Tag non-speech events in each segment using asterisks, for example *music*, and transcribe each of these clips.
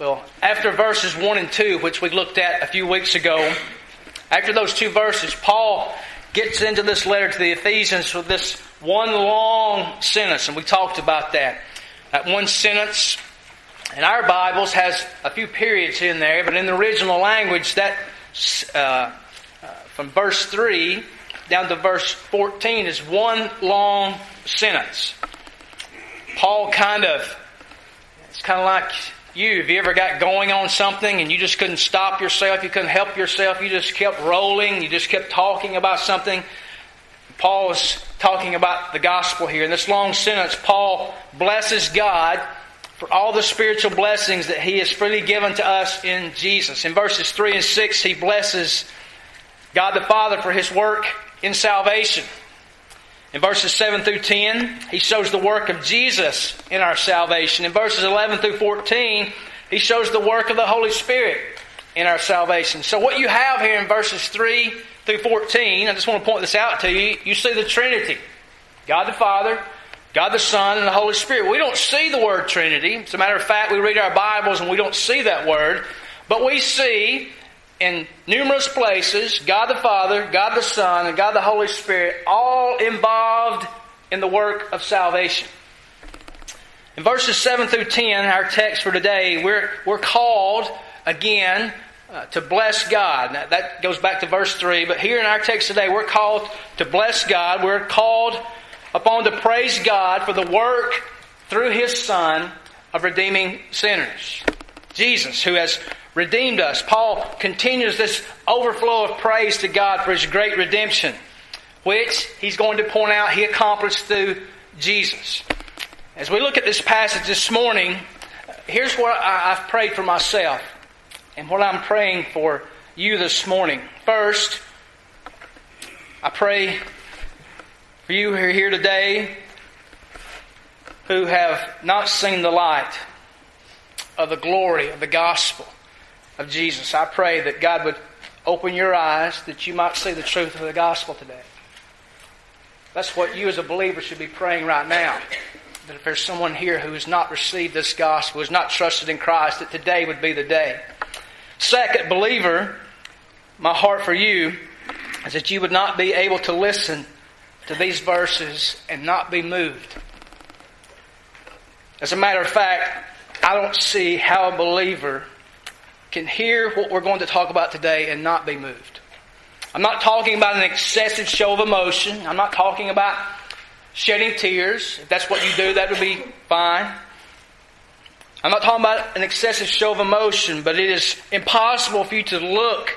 Well, after verses 1 and 2, which we looked at a few weeks ago, after those two verses, Paul gets into this letter to the Ephesians with this one long sentence, and we talked about that. That one sentence in our Bibles has a few periods in there, but in the original language, that uh, uh, from verse 3 down to verse 14 is one long sentence. Paul kind of, it's kind of like you. Have you ever got going on something and you just couldn't stop yourself? You couldn't help yourself. You just kept rolling. You just kept talking about something. Paul is talking about the gospel here. In this long sentence, Paul blesses God for all the spiritual blessings that he has freely given to us in Jesus. In verses 3 and 6, he blesses God the Father for his work in salvation. In verses 7 through 10, he shows the work of Jesus in our salvation. In verses 11 through 14, he shows the work of the Holy Spirit in our salvation. So, what you have here in verses 3 through 14, I just want to point this out to you. You see the Trinity God the Father, God the Son, and the Holy Spirit. We don't see the word Trinity. As a matter of fact, we read our Bibles and we don't see that word. But we see in numerous places God the Father, God the Son, and God the Holy Spirit all involved in the work of salvation. In verses 7 through 10, our text for today, we're, we're called again uh, to bless God. Now, that goes back to verse 3, but here in our text today, we're called to bless God. We're called upon to praise God for the work through His Son of redeeming sinners. Jesus, who has redeemed us. Paul continues this overflow of praise to God for his great redemption, which he's going to point out he accomplished through Jesus. As we look at this passage this morning, here's what I've prayed for myself and what I'm praying for you this morning. First, I pray for you who are here today who have not seen the light of the glory of the gospel of Jesus. I pray that God would open your eyes that you might see the truth of the gospel today. That's what you as a believer should be praying right now. That if there's someone here who has not received this gospel, has not trusted in Christ, that today would be the day. Second, believer, my heart for you is that you would not be able to listen to these verses and not be moved. As a matter of fact, I don't see how a believer can hear what we're going to talk about today and not be moved. I'm not talking about an excessive show of emotion. I'm not talking about shedding tears. If that's what you do, that would be fine. I'm not talking about an excessive show of emotion, but it is impossible for you to look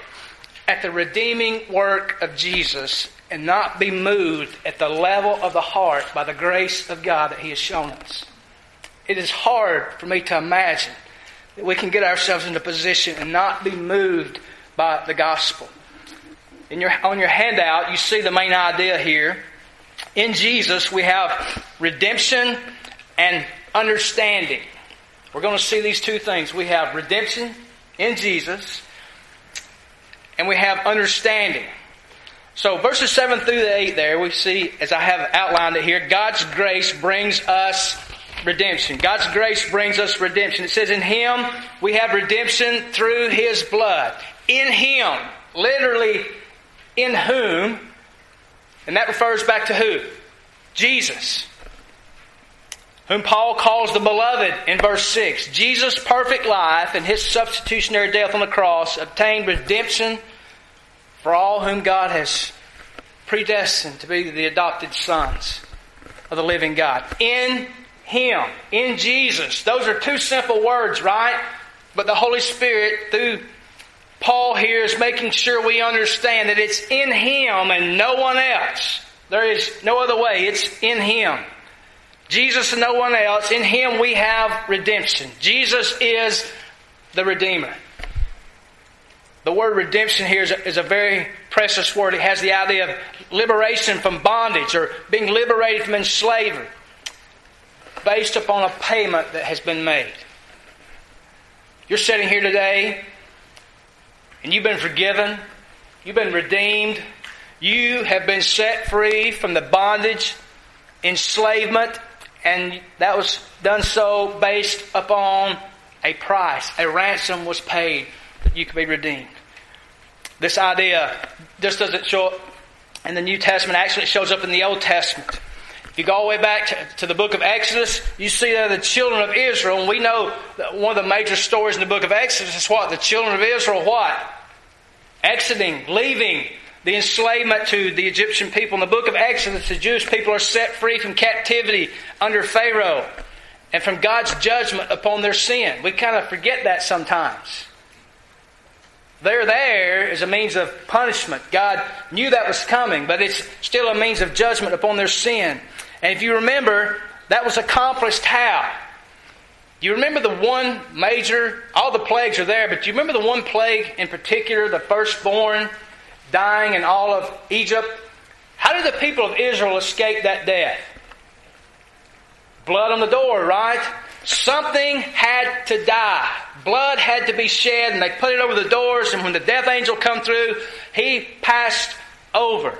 at the redeeming work of Jesus and not be moved at the level of the heart by the grace of God that He has shown us. It is hard for me to imagine that we can get ourselves in a position and not be moved by the gospel. In your, on your handout, you see the main idea here. In Jesus, we have redemption and understanding. We're going to see these two things. We have redemption in Jesus, and we have understanding. So, verses 7 through 8 there, we see, as I have outlined it here, God's grace brings us redemption. God's grace brings us redemption. It says, In Him we have redemption through His blood. In Him, literally, in whom, and that refers back to who? Jesus. Whom Paul calls the beloved in verse 6. Jesus' perfect life and His substitutionary death on the cross obtained redemption for all whom God has predestined to be the adopted sons of the living God. In him, in Jesus. Those are two simple words, right? But the Holy Spirit, through Paul here, is making sure we understand that it's in Him and no one else. There is no other way. It's in Him. Jesus and no one else. In Him we have redemption. Jesus is the Redeemer. The word redemption here is a, is a, very precious word. It has the idea of liberation from bondage or being liberated from enslavement based upon a payment that has been made. You're sitting here today and you've been forgiven, you've been redeemed, you have been set free from the bondage, enslavement, and that was done so based upon a price, a ransom was paid that you could be redeemed. This idea just doesn't show up in the New Testament, actually, it shows up in the Old Testament. If you go all the way back to, the book of Exodus, you see there the children of Israel, and we know that one of the major stories in the book of Exodus is what? The children of Israel, what? Exiting, leaving the enslavement to the Egyptian people. In the book of Exodus, the Jewish people are set free from captivity under Pharaoh and from God's judgment upon their sin. We kind of forget that sometimes. They're there as a means of punishment. God knew that was coming, but it's still a means of judgment upon their sin. And if you remember, that was accomplished how? You remember the one major, all the plagues are there, but do you remember the one plague in particular, the firstborn dying in all of Egypt? How did the people of Israel escape that death? Blood on the door, right? Something had to die. Blood had to be shed, and they put it over the doors, and when the death angel come through, he passed over.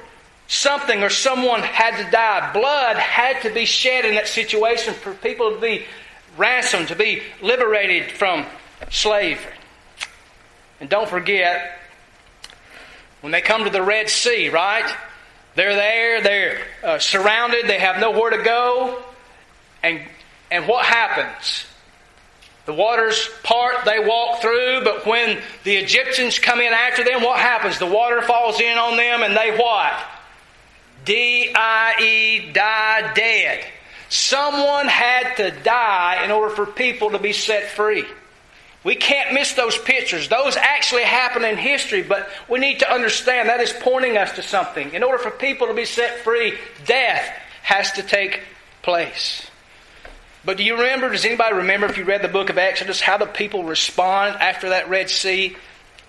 Something or someone had to die. Blood had to be shed in that situation for people to be ransomed, to be liberated from slavery. And don't forget, when they come to the Red Sea, right? They're there, they're uh, surrounded, they have nowhere to go. And, and what happens? The waters part, they walk through, but when the Egyptians come in after them, what happens? The water falls in on them and they what? D I E, die dead. Someone had to die in order for people to be set free. We can't miss those pictures. Those actually happen in history, but we need to understand that is pointing us to something. In order for people to be set free, death has to take place. But do you remember, does anybody remember if you read the book of Exodus, how the people respond after that Red Sea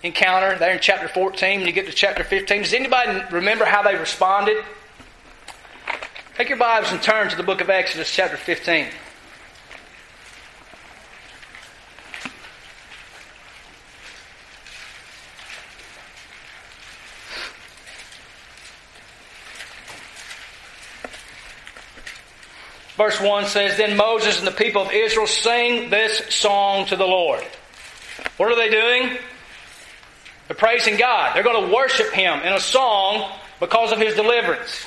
encounter there in chapter 14 when you get to chapter 15? Does anybody remember how they responded? Take your Bibles and turn to the book of Exodus, chapter 15. Verse 1 says, Then Moses and the people of Israel sang this song to the Lord. What are they doing? They're praising God. They're going to worship Him in a song because of His deliverance.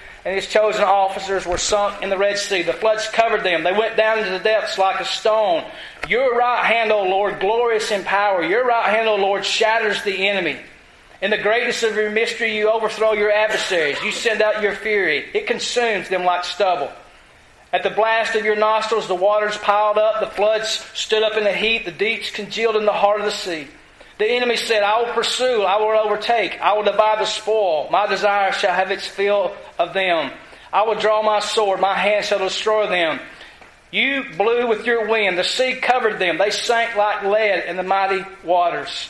and his chosen officers were sunk in the Red Sea. The floods covered them. They went down into the depths like a stone. Your right hand, O Lord, glorious in power. Your right hand, O Lord, shatters the enemy. In the greatness of your mystery, you overthrow your adversaries. You send out your fury. It consumes them like stubble. At the blast of your nostrils, the waters piled up. The floods stood up in the heat. The deeps congealed in the heart of the sea. The enemy said, I will pursue, I will overtake, I will divide the spoil. My desire shall have its fill of them. I will draw my sword, my hand shall destroy them. You blew with your wind, the sea covered them, they sank like lead in the mighty waters.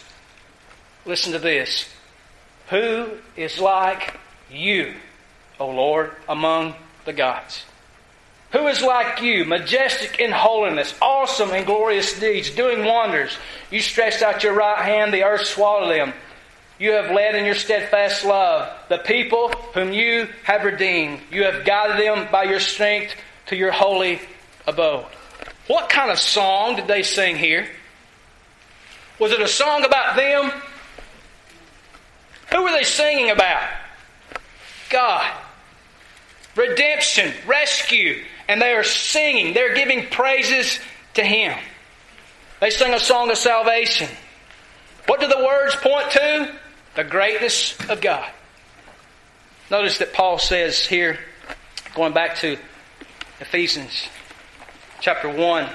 Listen to this. Who is like you, O Lord, among the gods? Who is like you, majestic in holiness, awesome in glorious deeds, doing wonders? You stretched out your right hand, the earth swallowed them. You have led in your steadfast love the people whom you have redeemed. You have guided them by your strength to your holy abode. What kind of song did they sing here? Was it a song about them? Who were they singing about? God. Redemption, rescue, and they are singing, they're giving praises to Him. They sing a song of salvation. What do the words point to? The greatness of God. Notice that Paul says here, going back to Ephesians chapter 1,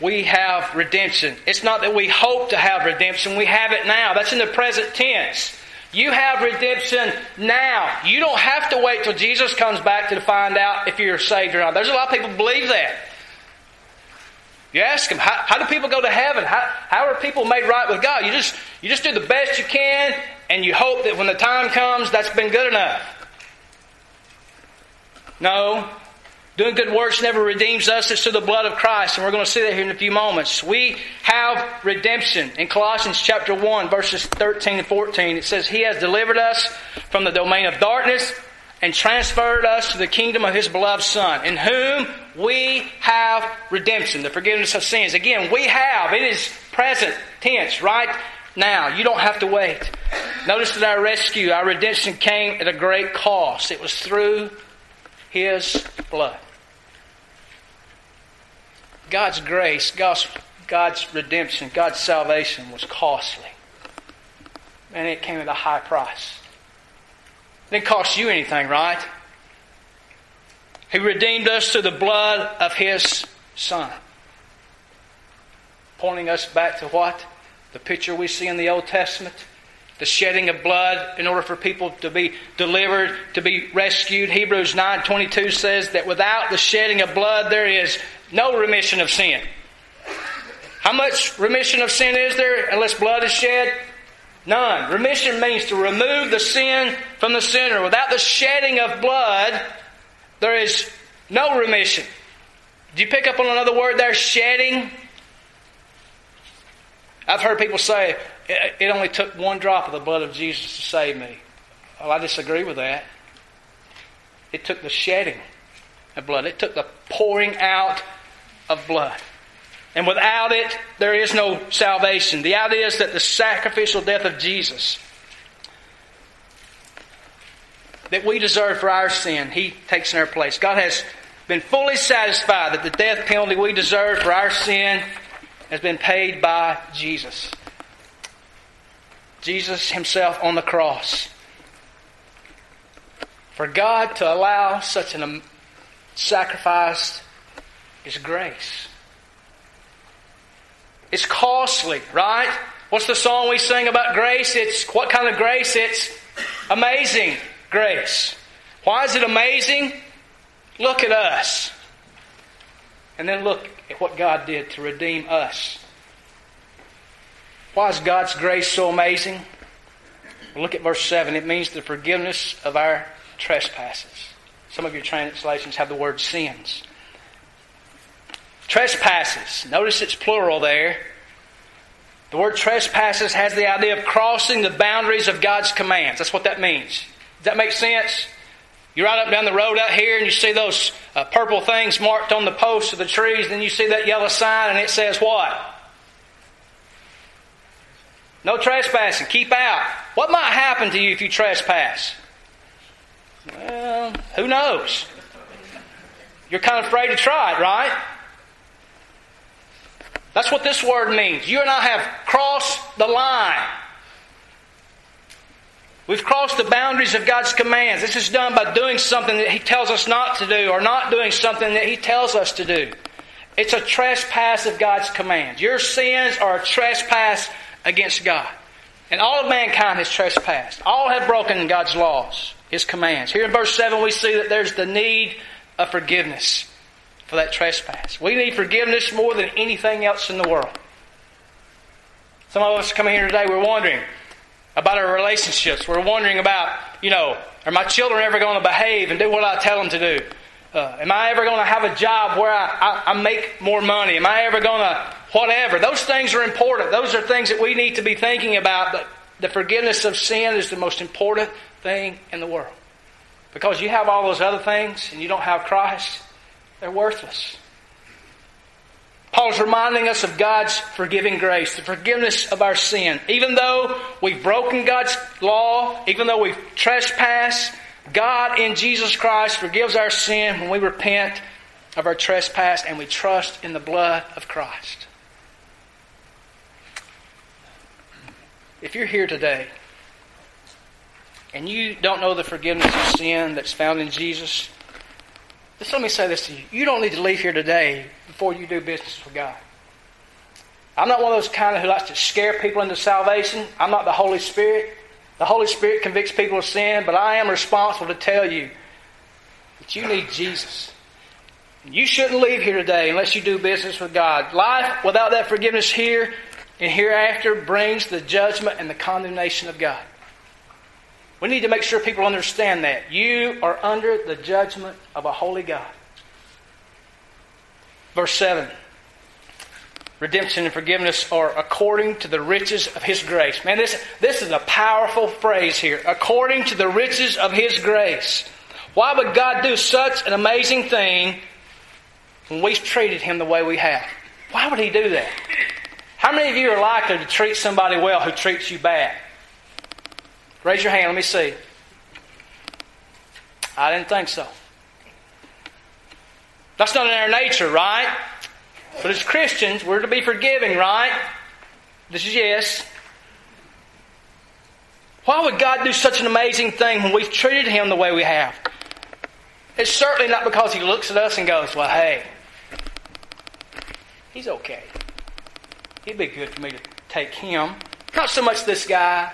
we have redemption. It's not that we hope to have redemption, we have it now. That's in the present tense. You have redemption now. You don't have to wait till Jesus comes back to find out if you're saved or not. There's a lot of people believe that. You ask them, how, how do people go to heaven? How, how are people made right with God? You just, you just do the best you can, and you hope that when the time comes, that's been good enough. No. Doing good works never redeems us. It's through the blood of Christ. And we're going to see that here in a few moments. We have redemption. In Colossians chapter 1, verses 13 and 14, it says, He has delivered us from the domain of darkness and transferred us to the kingdom of His beloved Son, in whom we have redemption, the forgiveness of sins. Again, we have. It is present tense, right now. You don't have to wait. Notice that our rescue, our redemption came at a great cost. It was through His blood. God's grace, God's, God's redemption, God's salvation was costly. And it came at a high price. It didn't cost you anything, right? He redeemed us through the blood of His Son. Pointing us back to what? The picture we see in the Old Testament. The shedding of blood in order for people to be delivered, to be rescued. Hebrews 9.22 says that without the shedding of blood there is no remission of sin. How much remission of sin is there unless blood is shed? None. Remission means to remove the sin from the sinner. Without the shedding of blood, there is no remission. Do you pick up on another word there? Shedding. I've heard people say it only took one drop of the blood of Jesus to save me. Well, I disagree with that. It took the shedding of blood, it took the pouring out of blood. And without it, there is no salvation. The idea is that the sacrificial death of Jesus that we deserve for our sin, He takes in our place. God has been fully satisfied that the death penalty we deserve for our sin has been paid by Jesus. Jesus Himself on the cross. For God to allow such a sacrifice is grace. It's costly, right? What's the song we sing about grace? It's what kind of grace? It's amazing grace. Why is it amazing? Look at us. And then look at what God did to redeem us. Why is God's grace so amazing? Look at verse 7. It means the forgiveness of our trespasses. Some of your translations have the word sins. Trespasses. Notice it's plural there. The word trespasses has the idea of crossing the boundaries of God's commands. That's what that means. Does that make sense? You ride up down the road out here and you see those uh, purple things marked on the posts of the trees, then you see that yellow sign and it says what? No trespassing. Keep out. What might happen to you if you trespass? Well, who knows? You're kind of afraid to try it, right? That's what this word means. You and I have crossed the line. We've crossed the boundaries of God's commands. This is done by doing something that He tells us not to do or not doing something that He tells us to do. It's a trespass of God's commands. Your sins are a trespass against God. And all of mankind has trespassed. All have broken God's laws, His commands. Here in verse 7, we see that there's the need of forgiveness for that trespass. We need forgiveness more than anything else in the world. Some of us coming here today, we're wondering about our relationships. We're wondering about, you know, are my children ever going to behave and do what I tell them to do? Uh, am I ever going to have a job where I, I, I make more money? Am I ever going to whatever? Those things are important. Those are things that we need to be thinking about. But the forgiveness of sin is the most important thing in the world. Because you have all those other things and you don't have Christ, they're worthless. Paul's reminding us of God's forgiving grace, the forgiveness of our sin. Even though we've broken God's law, even though we've trespassed, God in Jesus Christ forgives our sin when we repent of our trespass and we trust in the blood of Christ. If you're here today and you don't know the forgiveness of sin that's found in Jesus, just let me say this to you. You don't need to leave here today before you do business with God. I'm not one of those kind of who likes to scare people into salvation. I'm not the Holy Spirit. The Holy Spirit convicts people of sin, but I am responsible to tell you that you need Jesus. You shouldn't leave here today unless you do business with God. Life without that forgiveness here and hereafter brings the judgment and the condemnation of God. We need to make sure people understand that. You are under the judgment of a holy God. Verse 7 Redemption and forgiveness are according to the riches of His grace. Man, this, this is a powerful phrase here. According to the riches of His grace. Why would God do such an amazing thing when we've treated Him the way we have? Why would He do that? How many of you are likely to treat somebody well who treats you bad? Raise your hand, let me see. I didn't think so. That's not in our nature, right? But as Christians, we're to be forgiving, right? This is yes. Why would God do such an amazing thing when we've treated Him the way we have? It's certainly not because He looks at us and goes, well, hey, He's okay. It'd be good for me to take him. Not so much this guy.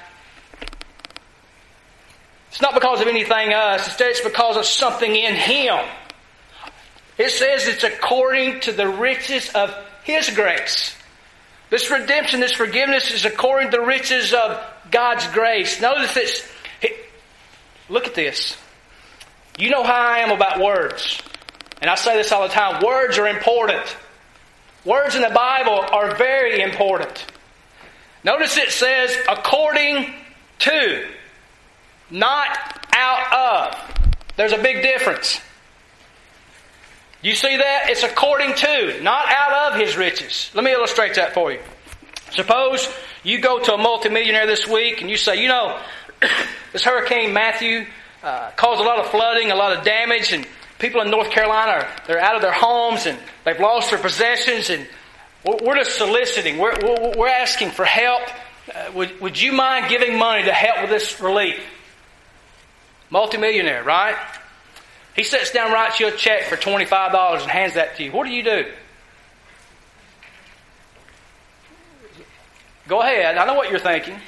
It's not because of anything else. Instead, it's because of something in him. It says it's according to the riches of his grace. This redemption, this forgiveness is according to the riches of God's grace. Notice it's. Look at this. You know how I am about words. And I say this all the time words are important. Words in the Bible are very important. Notice it says according to, not out of. There's a big difference. You see that? It's according to, not out of his riches. Let me illustrate that for you. Suppose you go to a multimillionaire this week and you say, you know, *clears throat* this Hurricane Matthew uh, caused a lot of flooding, a lot of damage, and people in North Carolina are they're out of their homes and they've lost their possessions and we're just soliciting. We're, we're asking for help. Uh, would, would you mind giving money to help with this relief? Multimillionaire, right? He sits down, writes you a check for $25 and hands that to you. What do you do? Go ahead. I know what you're thinking.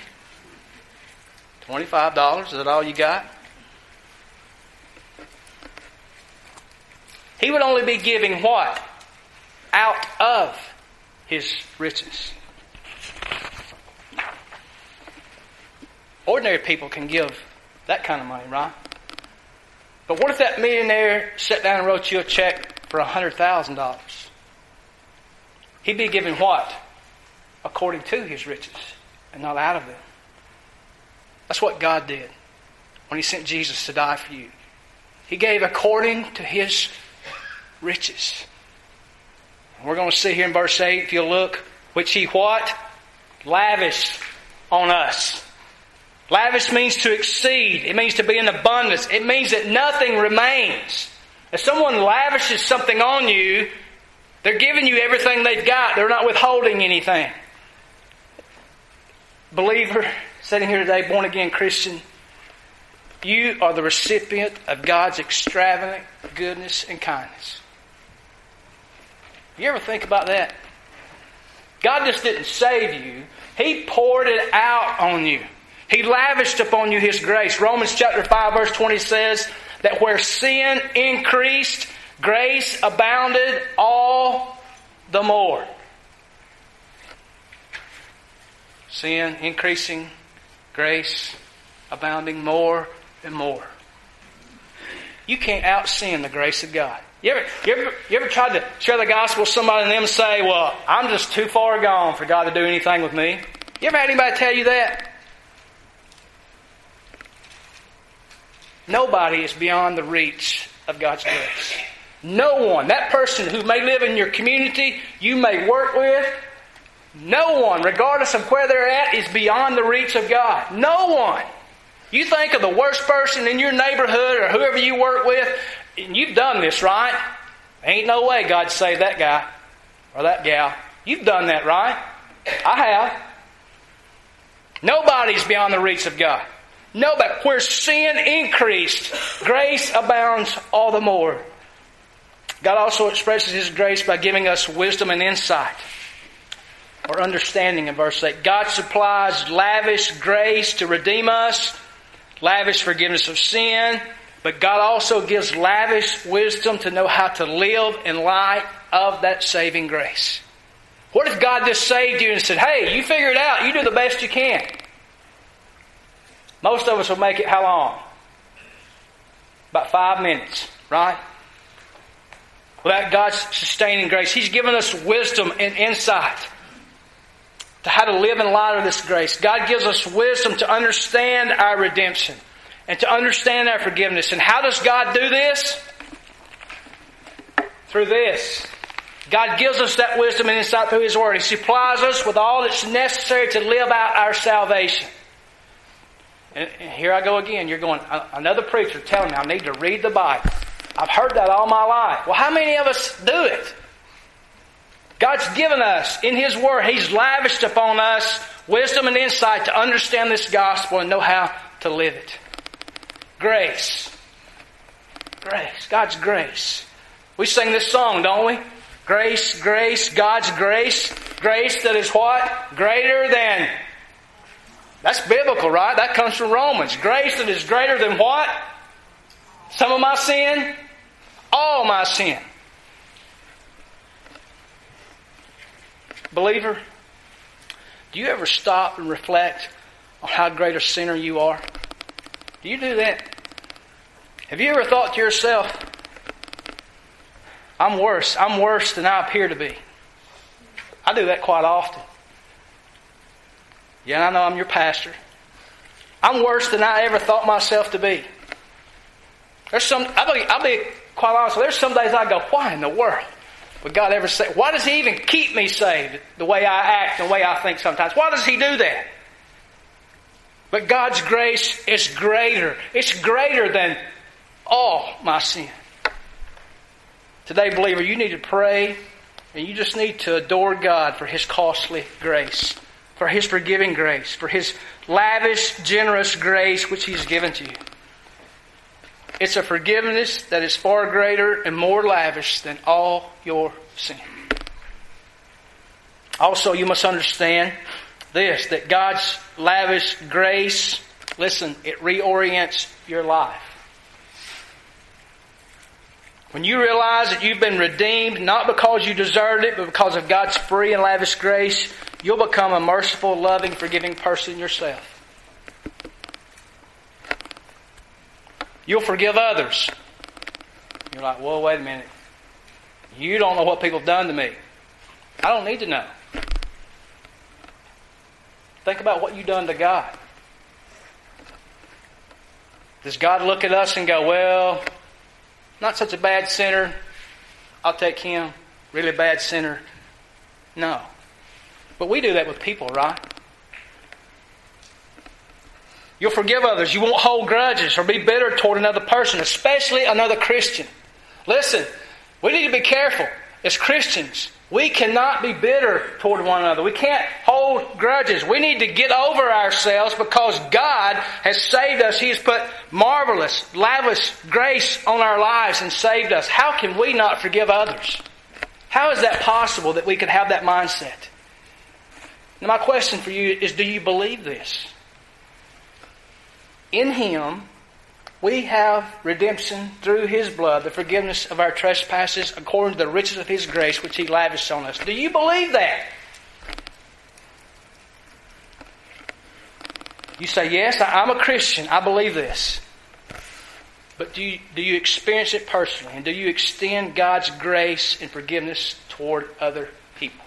$25, is that all you got? He would only be giving what? Out of his riches. Ordinary people can give that kind of money, right? But what if that millionaire sat down and wrote you a check for $100,000? He'd be giving what? According to his riches and not out of them. That's what God did when He sent Jesus to die for you. He gave according to His riches. We're going to see here in verse 8, if you look, which He what? Lavished on us. Lavish means to exceed. It means to be in abundance. It means that nothing remains. If someone lavishes something on you, they're giving you everything they've got. They're not withholding anything. Believer, sitting here today, born again Christian, you are the recipient of God's extravagant goodness and kindness. You ever think about that? God just didn't save you, He poured it out on you. He lavished upon you His grace. Romans chapter 5 verse 20 says that where sin increased, grace abounded all the more. Sin increasing, grace abounding more and more. You can't out sin the grace of God. You ever, you, ever, you ever tried to share the gospel with somebody and them say, Well, I'm just too far gone for God to do anything with me? You ever had anybody tell you that? Nobody is beyond the reach of God's grace. No one. That person who may live in your community, you may work with, no one, regardless of where they're at, is beyond the reach of God. No one. You think of the worst person in your neighborhood or whoever you work with, and you've done this, right? Ain't no way God saved that guy or that gal. You've done that, right? I have. Nobody's beyond the reach of God. Nobody. Where sin increased, grace abounds all the more. God also expresses His grace by giving us wisdom and insight or understanding in verse 8. God supplies lavish grace to redeem us, lavish forgiveness of sin, But God also gives lavish wisdom to know how to live in light of that saving grace. What if God just saved you and said, hey, you figure it out, you do the best you can? Most of us will make it how long? About five minutes, right? Without God's sustaining grace, He's given us wisdom and insight to how to live in light of this grace. God gives us wisdom to understand our redemption and to understand our forgiveness. And how does God do this? Through this. God gives us that wisdom and insight through His Word. He supplies us with all that's necessary to live out our salvation. And here I go again. You're going, uh, another preacher telling me I need to read the Bible. I've heard that all my life. Well, how many of us do it? God's given us in His Word, He's lavished upon us wisdom and insight to understand this gospel and know how to live it. Grace. Grace. God's grace. We sing this song, don't we? Grace, grace, God's grace. Grace that is what? Greater than. That's biblical, right? That comes from Romans. Grace that is greater than what? Some of my sin? All my sin. Believer, do you ever stop and reflect on how great a sinner you are? Do you do that? Have you ever thought to yourself, I'm worse. I'm worse than I appear to be. I do that quite often. Yeah, I know I'm your pastor. I'm worse than I ever thought myself to be. There's some, I'll be, I'll be quite honest, there's some days I go, why in the world would God ever say, why does He even keep me saved the way I act, and the way I think sometimes? Why does He do that? But God's grace is greater. It's greater than all my sin. Today, believer, you need to pray and you just need to adore God for His costly grace, for His forgiving grace, for His lavish, generous grace which He's given to you. It's a forgiveness that is far greater and more lavish than all your sin. Also, you must understand this that God's lavish grace, listen, it reorients your life. When you realize that you've been redeemed, not because you deserved it, but because of God's free and lavish grace, you'll become a merciful, loving, forgiving person yourself. You'll forgive others. You're like, whoa, wait a minute. You don't know what people have done to me. I don't need to know. Think about what you've done to God. Does God look at us and go, well, not such a bad sinner. I'll take him. Really bad sinner. No. But we do that with people, right? You'll forgive others. You won't hold grudges or be bitter toward another person, especially another Christian. Listen, we need to be careful as Christians. We cannot be bitter toward one another. We can't hold grudges. We need to get over ourselves because God has saved us. He has put marvelous, lavish grace on our lives and saved us. How can we not forgive others? How is that possible that we could have that mindset? Now, my question for you is do you believe this? In Him, we have redemption through His blood, the forgiveness of our trespasses according to the riches of His grace which He lavished on us. Do you believe that? You say, Yes, I'm a Christian. I believe this. But do you, do you experience it personally? And do you extend God's grace and forgiveness toward other people?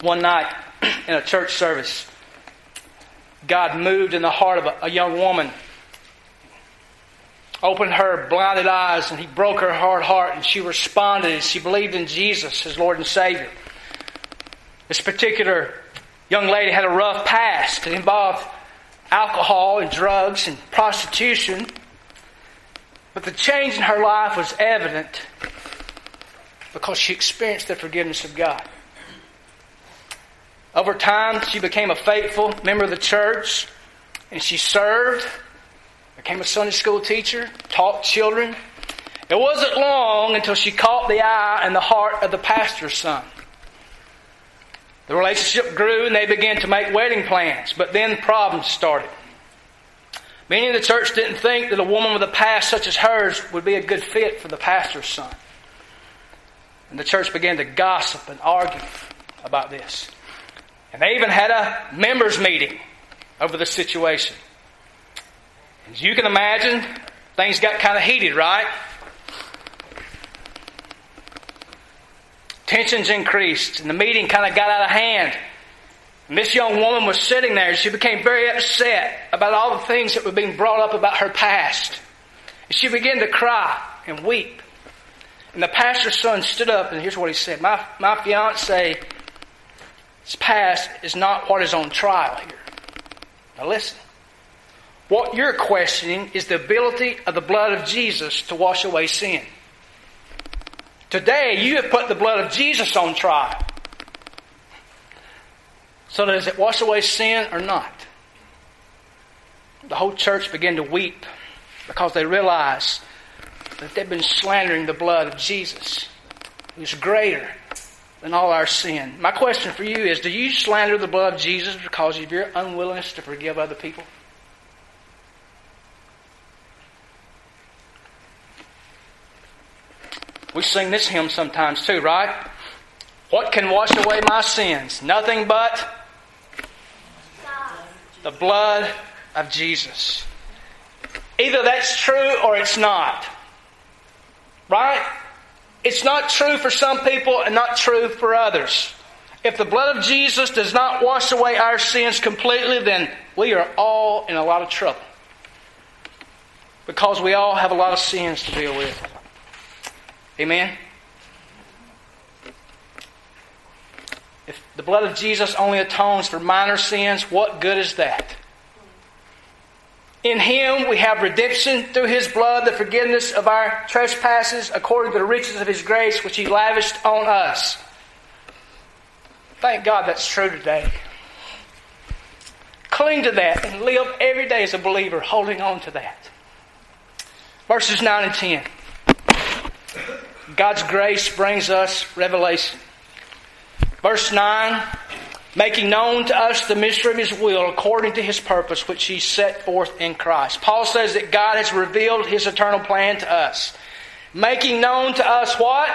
One night in a church service, God moved in the heart of a, a young woman, opened her blinded eyes, and He broke her hard heart, and she responded, and she believed in Jesus as Lord and Savior. This particular young lady had a rough past. It involved alcohol and drugs and prostitution. But the change in her life was evident because she experienced the forgiveness of God. Over time, she became a faithful member of the church and she served, became a Sunday school teacher, taught children. It wasn't long until she caught the eye and the heart of the pastor's son. The relationship grew and they began to make wedding plans, but then problems started. Many in the church didn't think that a woman with a past such as hers would be a good fit for the pastor's son. And the church began to gossip and argue about this. And they even had a members' meeting over the situation. As you can imagine, things got kind of heated, right? Tensions increased, and the meeting kind of got out of hand. And this young woman was sitting there, and she became very upset about all the things that were being brought up about her past. And she began to cry and weep. And the pastor's son stood up, and here's what he said My, my fiance's past is not what is on trial here. Now listen. What you're questioning is the ability of the blood of Jesus to wash away sin. Today, you have put the blood of Jesus on trial. So, does it wash away sin or not? The whole church began to weep because they realized that they've been slandering the blood of Jesus, who's greater than all our sin. My question for you is do you slander the blood of Jesus because of your unwillingness to forgive other people? We sing this hymn sometimes too, right? What can wash away my sins? Nothing but the blood of Jesus. Either that's true or it's not. Right? It's not true for some people and not true for others. If the blood of Jesus does not wash away our sins completely, then we are all in a lot of trouble. Because we all have a lot of sins to deal with. Amen? If the blood of Jesus only atones for minor sins, what good is that? In Him we have redemption through His blood, the forgiveness of our trespasses according to the riches of His grace which He lavished on us. Thank God that's true today. Cling to that and live every day as a believer holding on to that. Verses 9 and 10. God's grace brings us revelation. Verse 9 making known to us the mystery of His will according to His purpose, which He set forth in Christ. Paul says that God has revealed His eternal plan to us. Making known to us what?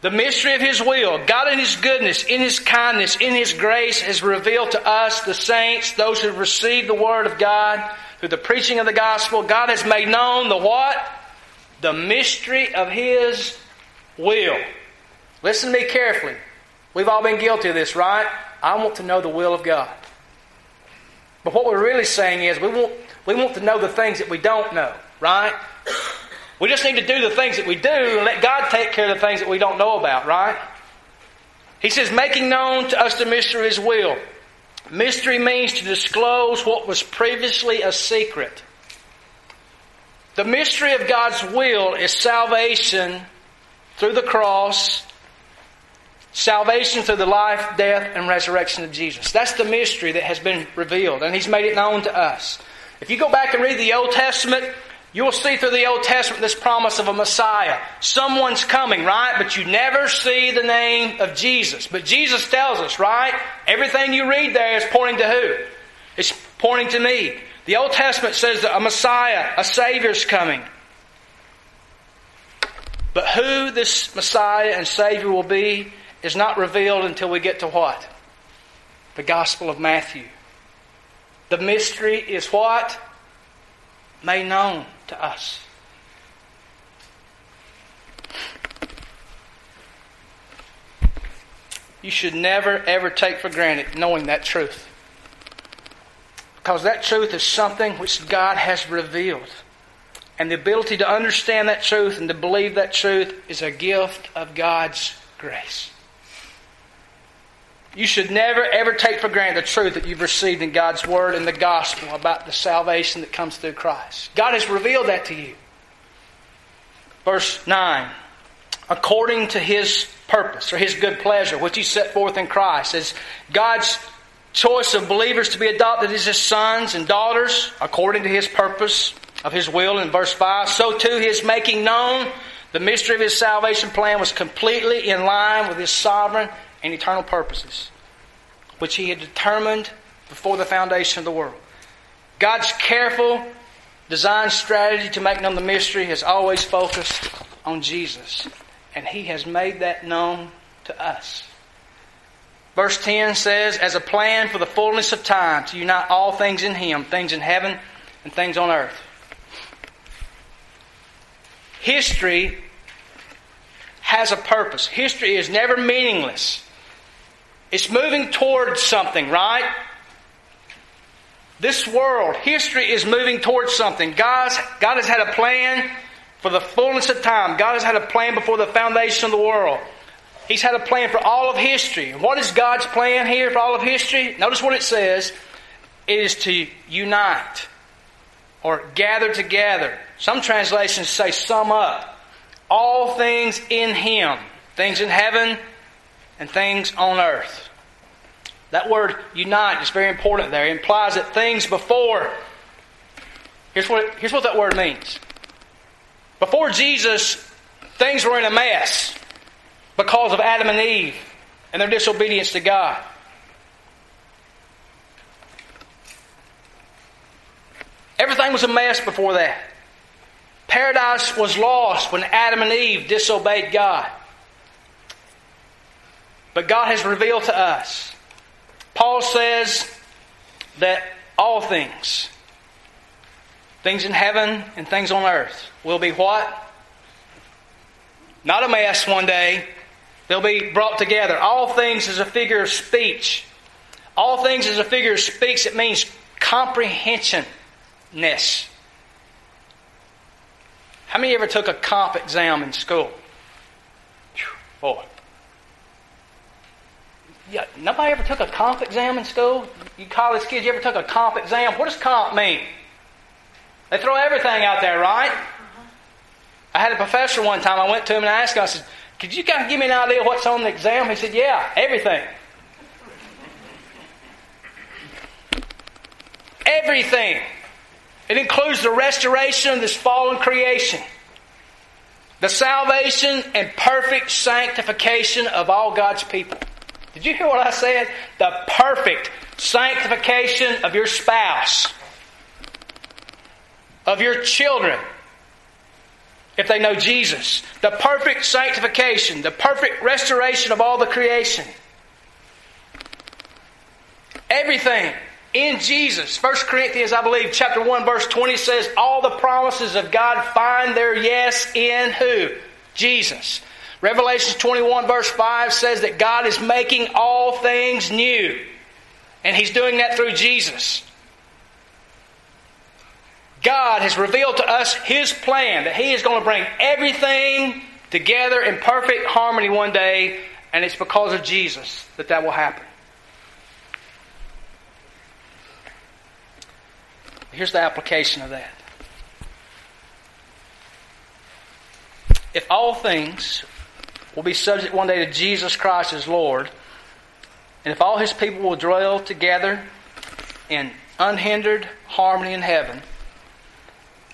The mystery of His will. God in His goodness, in His kindness, in His grace has revealed to us, the saints, those who have received the Word of God, through the preaching of the gospel. God has made known the what? The mystery of His will. Listen to me carefully. We've all been guilty of this, right? I want to know the will of God. But what we're really saying is we want, we want to know the things that we don't know, right? We just need to do the things that we do and let God take care of the things that we don't know about, right? He says, making known to us the mystery of His will. Mystery means to disclose what was previously a secret. The mystery of God's will is salvation through the cross Salvation through the life, death, and resurrection of Jesus. That's the mystery that has been revealed, and He's made it known to us. If you go back and read the Old Testament, you'll see through the Old Testament this promise of a Messiah. Someone's coming, right? But you never see the name of Jesus. But Jesus tells us, right? Everything you read there is pointing to who? It's pointing to me. The Old Testament says that a Messiah, a Savior is coming. But who this Messiah and Savior will be is not revealed until we get to what? The Gospel of Matthew. The mystery is what? Made known to us. You should never, ever take for granted knowing that truth. Because that truth is something which God has revealed. And the ability to understand that truth and to believe that truth is a gift of God's grace. You should never, ever take for granted the truth that you've received in God's Word and the gospel about the salvation that comes through Christ. God has revealed that to you. Verse 9 according to His purpose or His good pleasure, which He set forth in Christ, as God's choice of believers to be adopted as His sons and daughters, according to His purpose of His will in verse 5, so too His making known the mystery of His salvation plan was completely in line with His sovereign and eternal purposes, which He had determined before the foundation of the world. God's careful design strategy to make known the mystery has always focused on Jesus. And he has made that known to us. Verse 10 says, as a plan for the fullness of time to unite all things in him, things in heaven and things on earth. History has a purpose. History is never meaningless. It's moving towards something, right? This world, history is moving towards something. God's, God has had a plan for the fullness of time. God has had a plan before the foundation of the world. He's had a plan for all of history. what is God's plan here for all of history? Notice what it says. It is to unite or gather together. Some translations say sum up. All things in Him. Things in heaven and things on earth. That word unite is very important there. It implies that things before. Here's what, here's what that word means. Before Jesus, things were in a mess because of Adam and Eve and their disobedience to God. Everything was a mess before that. Paradise was lost when Adam and Eve disobeyed God. But God has revealed to us. Paul says that all things, things in heaven and things on earth, will be what? Not a mess one day. They'll be brought together. All things is a figure of speech. All things is a figure of speech. It means comprehensionness. How many ever took a comp exam in school? Boy. Yeah, nobody ever took a comp exam in school? You college kids, you ever took a comp exam? What does comp mean? They throw everything out there, right? I had a professor one time, I went to him and I asked him, I said, could you kind of give me an idea what's on the exam? He said, yeah, everything. Everything. It includes the restoration of this fallen creation, the salvation and perfect sanctification of all God's people. Did you hear what I said? The perfect sanctification of your spouse, of your children, if they know Jesus. The perfect sanctification, the perfect restoration of all the creation. Everything in Jesus. 1 Corinthians, I believe, chapter 1, verse 20 says, All the promises of God find their yes in who? Jesus. Revelation 21, verse 5 says that God is making all things new. And He's doing that through Jesus. God has revealed to us His plan that He is going to bring everything together in perfect harmony one day, and it's because of Jesus that that will happen. Here's the application of that. If all things will be subject one day to Jesus Christ as Lord, and if all His people will dwell together in unhindered harmony in heaven,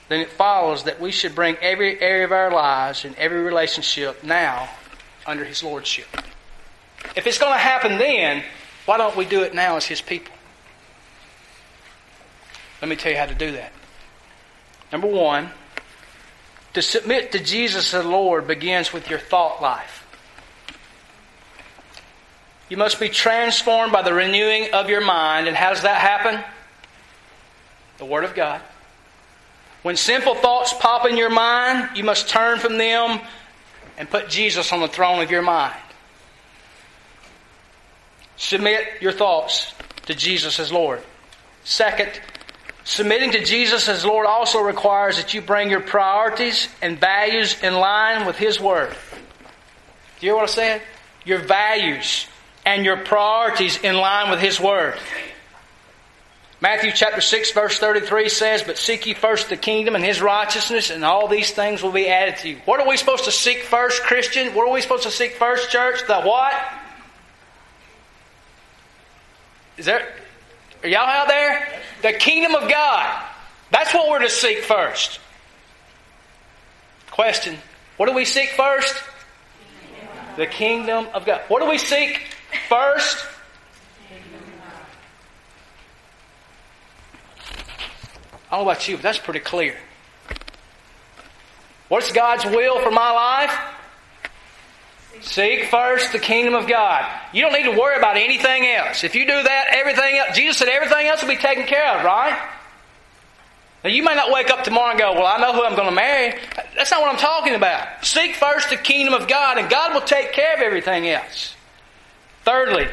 then it follows that we should bring every area of our lives and every relationship now under His Lordship. If it's going to happen then, why don't we do it now as His people? Let me tell you how to do that. Number one, to submit to Jesus as Lord begins with your thought life. You must be transformed by the renewing of your mind. And how does that happen? The Word of God. When simple thoughts pop in your mind, you must turn from them and put Jesus on the throne of your mind. Submit your thoughts to Jesus as Lord. Second, submitting to Jesus as Lord also requires that you bring your priorities and values in line with His Word. Do you hear what I said? Your values and your priorities in line with His Word. Matthew chapter 6 verse 33 says, But seek ye first the kingdom and his righteousness, and all these things will be added to you. What are we supposed to seek first, Christian? What are we supposed to seek first, church? The what? Is there, are y'all out there? The kingdom of God. That's what we're to seek first. Question. What do we seek first? The kingdom of God. What do we seek first? I don't know about you, but that's pretty clear. What's God's will for my life? Seek first the kingdom of God. You don't need to worry about anything else. If you do that, everything else, Jesus said everything else will be taken care of, right? Now you may not wake up tomorrow and go, well, I know who I'm going to marry. That's not what I'm talking about. Seek first the kingdom of God and God will take care of everything else. Thirdly,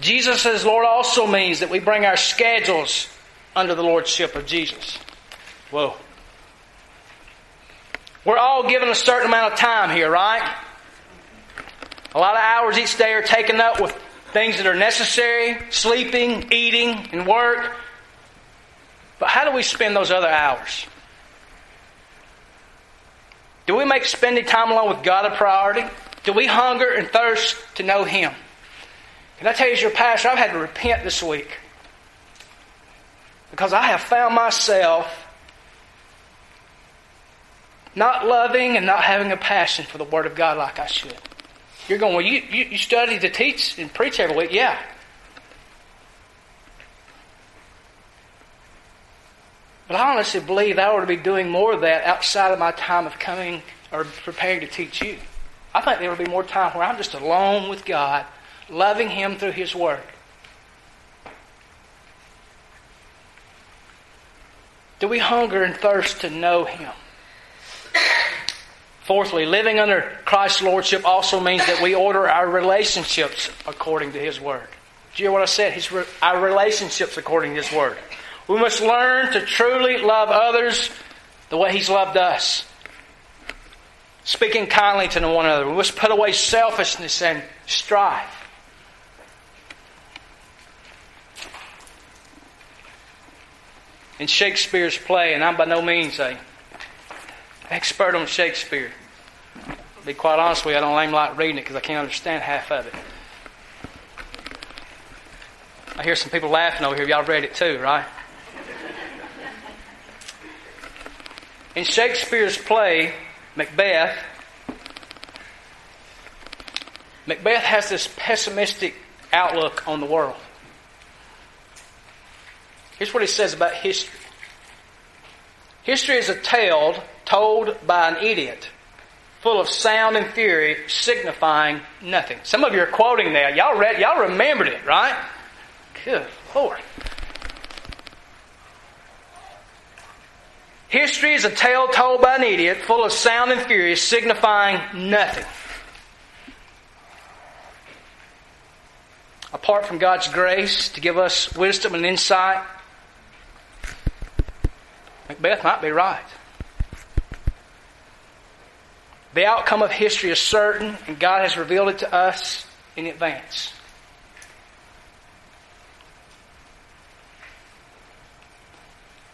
Jesus as Lord also means that we bring our schedules under the Lordship of Jesus. Whoa. We're all given a certain amount of time here, right? A lot of hours each day are taken up with things that are necessary, sleeping, eating, and work. But how do we spend those other hours? Do we make spending time alone with God a priority? Do we hunger and thirst to know Him? Can I tell you, as your pastor, I've had to repent this week because I have found myself not loving and not having a passion for the Word of God like I should. You're going, well, you, you, you study to teach and preach every week. Yeah. But I honestly believe I ought to be doing more of that outside of my time of coming or preparing to teach you. I think there will be more time where I'm just alone with God, loving Him through His Word. Do we hunger and thirst to know Him? Fourthly, living under Christ's Lordship also means that we order our relationships according to His Word. Do you hear what I said? His, our relationships according to His Word. We must learn to truly love others the way He's loved us. Speaking kindly to one another. We must put away selfishness and strife. In Shakespeare's play, and I'm by no means a expert on Shakespeare. To be quite honest with you, I don't even like reading it because I can't understand half of it. I hear some people laughing over here. Y'all read it too, right? In Shakespeare's play, Macbeth, Macbeth has this pessimistic outlook on the world. Here's what he says about history. History is a tale told by an idiot, full of sound and fury, signifying nothing. Some of you are quoting that. Y'all read, y'all remembered it, right? Good Lord. History is a tale told by an idiot, full of sound and fury, signifying nothing. Apart from God's grace to give us wisdom and insight, Macbeth might be right. The outcome of history is certain, and God has revealed it to us in advance.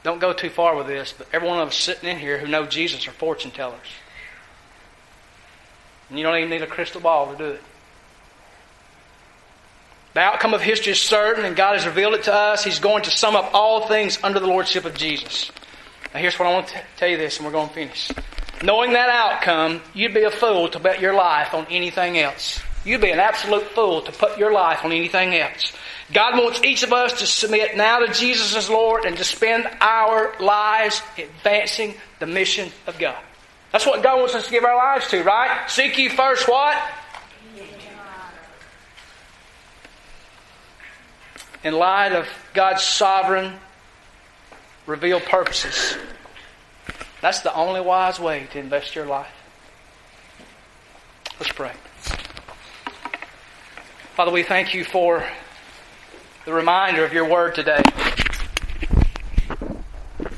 Don't go too far with this, but every one of us sitting in here who know Jesus are fortune tellers. And you don't even need a crystal ball to do it. The outcome of history is certain, and God has revealed it to us. He's going to sum up all things under the Lordship of Jesus. Now, here's what I want to tell you this, and we're going to finish. Knowing that outcome, you'd be a fool to bet your life on anything else. You'd be an absolute fool to put your life on anything else. God wants each of us to submit now to Jesus as Lord and to spend our lives advancing the mission of God. That's what God wants us to give our lives to, right? Seek ye first what? In light of God's sovereign, revealed purposes. That's the only wise way to invest your life. Let's pray. Father, we thank you for the reminder of your word today.